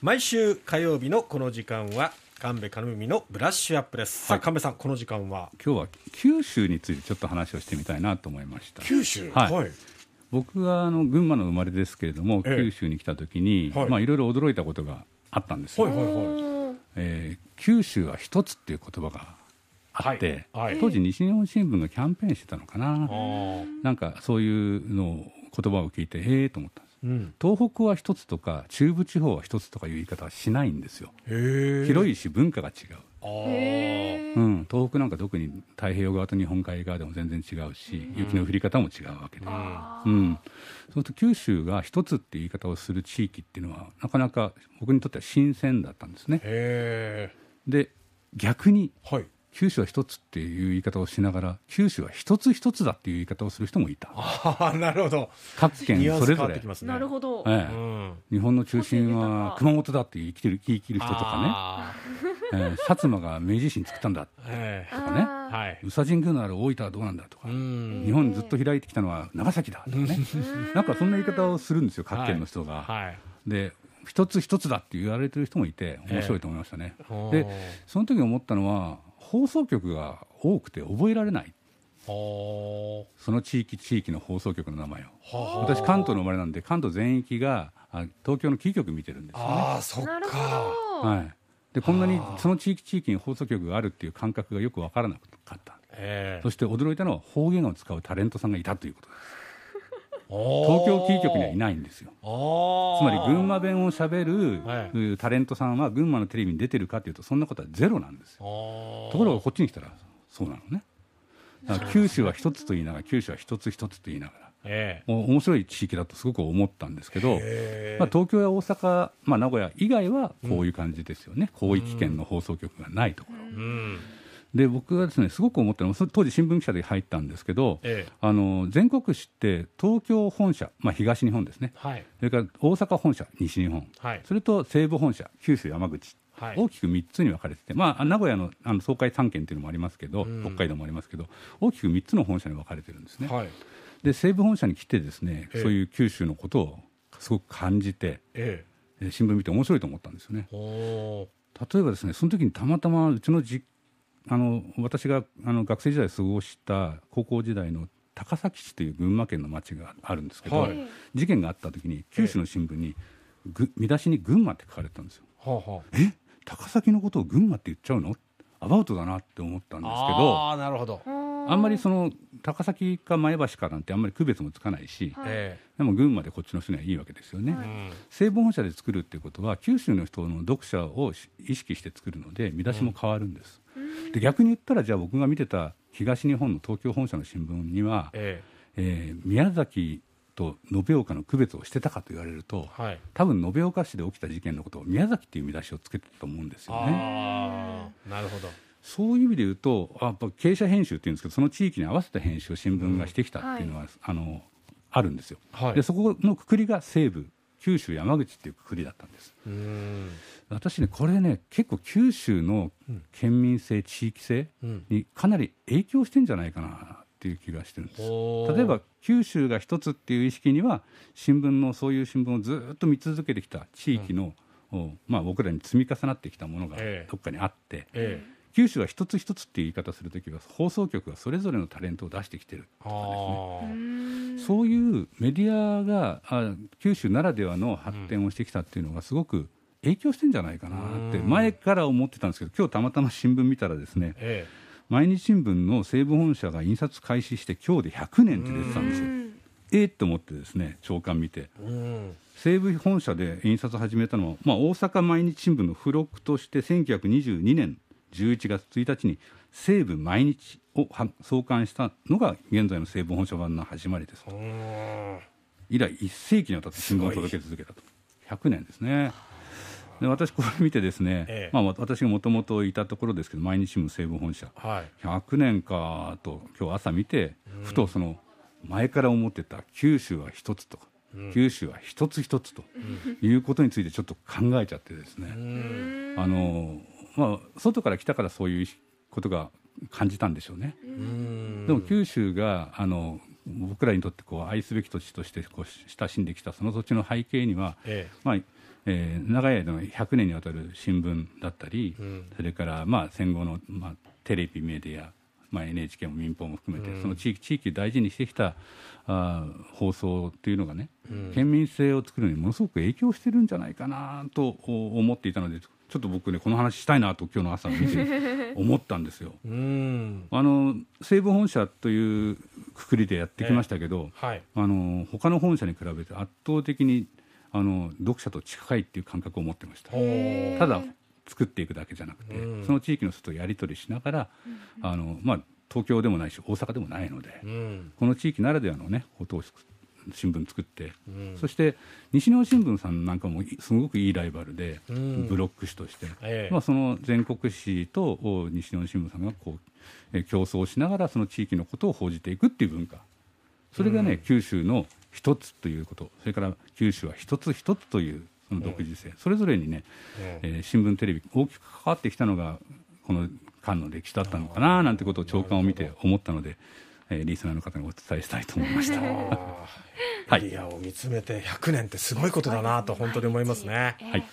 毎週火曜日のこの時間は神戸金海のブラッシュアップです、さあ神戸さんこの時間は？今日は九州についてちょっと話をしてみたいなと思いました。九州？はい。僕はあの群馬の生まれですけれども、ええ。九州に来た時に、はい。まあいろいろ驚いたことがあったんですよ、はいはいはい。えー九州は一つっていう言葉があって、はい。はい。当時西日本新聞がキャンペーンしてたのかな、あー。なんかそういうのを言葉を聞いてええと思ったんですうん。東北は一つとか中部地方は一つとかいう言い方はしないんですよ。広いし文化が違う。うん、東北なんか特に太平洋側と日本海側でも全然違うし、雪の降り方も違うわけで、うん。そうすると九州が一つっていう言い方をする地域っていうのはなかなか僕にとっては新鮮だったんですね。へで逆にえはい九州は一つっていう言い方をしながら九州は一つ一つだっていう言い方をする人もいた。ああなるほど。各県それぞれ。なるほど。ええ。うん。日本の中心は熊本だって言い切る言い切る人とかあね、ええ。薩摩が明治維新作ったんだ。とかね。はい。宇佐神宮のある大分はどうなんだとか、うん。日本ずっと開いてきたのは長崎だとかね、なんかそんな言い方をするんですよ、各県の人が。はい。で、一つ一つだって言われてる人もいて、面白いと思いましたね。ええで、その時思ったのは、放送局が多くて覚えられない、はその地域、地域の放送局の名前を。私、関東の生まれなんで、関東全域があ東京のキー局見てるんですよね。ああそっなるほかど。はいでこんなにはあその地域地域に放送局があるっていう感覚がよく分からなかった、ええそして驚いたのは方言を使うタレントさんがいたということです。東東京キー局にはいないんですよ。つつまり群馬弁をしゃべる、はい。うんタレントさんは群馬のテレビに出てるかというとそんなことはゼロなんですよ。とところがこっちに来たらそうなのね。九州は一つと言いながら九州は一つ一つと言いながらえお面白い地域だとすごく思ったんですけど、え。まあ、東京や大阪、まあ、名古屋以外はこういう感じですよね、広域圏の放送局がないところ、うんで僕がですねすごく思ったのはそ当時新聞記者で入ったんですけど、ええ。あの全国紙って東京本社、まあ、東日本ですね。はい。それから大阪本社西日本。はい。それと西部本社、九州、山口、はい。大きく3つに分かれてて、まあ、名古屋のあの総会3県っていうのもありますけど、うん。北海道もありますけど、大きく3つの本社に分かれてるんですね。はい。で、西部本社に来て、ですね、ええ。そういう九州のことをすごく感じて、ええ。ー新聞見て面白いと思ったんですよね。例えばですね、その時にたまたまうちのじあの私があの学生時代過ごした高校時代の高崎市という群馬県の町があるんですけど、はい。事件があった時に九州の新聞に、ぐ見出しに群馬って書かれてたんですよ。はあはあ。え？高崎のことを群馬って言っちゃうの？アバウトだなって思ったんですけどああなるほど。あんまりその高崎か前橋かなんてあんまり区別もつかないし、はい。えでも群馬でこっちの人にはいいわけですよね、えうん。西部本社で作るっていうことは九州の人の読者をし意識して作るので見出しも変わるんです、で逆に言ったらじゃあ僕が見てた東日本の東京本社の新聞には、ええ。ー宮崎と延岡の区別をしてたかと言われるとえはい。多分延岡市で起きた事件のことを宮崎っていう見出しをつけてたと思うんですよね。なるほど。そういう意味で言うと、あやっぱ経営者編集っていうんですけど、その地域に合わせた編集を新聞がしてきたっていうのは、あのあるんですよ、はい。でそこのくくりが西部、九州、山口っていうくくりだったんです。うん。私ね、これね、結構九州の県民性、地域性うん。にかなり影響してんじゃないかなっていう気がしてるんです。例えば九州が一つっていう意識には新聞のそういう新聞をずっと見続けてきた地域の、おまあ、僕らに積み重なってきたものがええ。どっかにあって、ええ。九州は一つ一つっていう言い方するときは放送局がそれぞれのタレントを出してきてるとかですね。そういうメディアがあ九州ならではの発展をしてきたっていうのがすごく影響してんじゃないかなってうん。前から思ってたんですけど今日たまたま新聞見たらですねえ毎日新聞の西部本社が印刷開始して今日で100年って出てたんですよ。えー、と思ってですね朝刊見て。西部本社で印刷始めたのは、まあ、大阪毎日新聞の付録として1922年11月1日に西部毎日をは創刊したのが現在の西部本社版の始まりです。うん。以来1世紀にわたって新聞を届け続けたと。100年ですね。で私これ見てですね、ええ。まあ、私がもともといたところですけど毎日新聞西部本社。はい。100年かと今日朝見てふとその前から思ってた九州は一つとか、九州は一つ一つということについてちょっと考えちゃってですね、うん。あのまあ、外から来たからそういうことが感じたんでしょうね。うん。でも九州があの僕らにとってこう愛すべき土地としてこう親しんできたその土地の背景には、えまあえー長い間の100年にわたる新聞だったり、うんそれからまあ戦後の、まあ、テレビ、メディア、まあ、NHK も民放も含めて、うん。その地域地域を大事にしてきたあー放送っていうのがね、うん。県民性を作るのにものすごく影響してるんじゃないかなとお思っていたので、ちょっと僕ね、この話したいなと、今日の朝見て思ったんですよ。うん。あの西武本社というくくりでやってきましたけど、はい。あの他の本社に比べて圧倒的にあの読者と近いっていう感覚を持ってました。ただ作っていくだけじゃなくて、うん。その地域の人とやり取りしながら、あのまあ、東京でもないし大阪でもないので、うん。この地域ならではのねことを新聞作って、うん。そして西日本新聞さんなんかもいすごくいいライバルで、うん。ブロック紙として、ええ。まあ、その全国紙とお西日本新聞さんがこう、えー競争しながらその地域のことを報じていくっていう文化。それがね、うん。九州の一つということ。それから九州は一つ一つというその独自性、それぞれにね、ええー新聞テレビ大きく関わってきたのがこの間の歴史だったのかななんてことを長官を見て思ったので、えーリスナーの方にお伝えしたいと思いました。はいエリアを見つめて100年ってすごいことだなと本当に思いますね。はい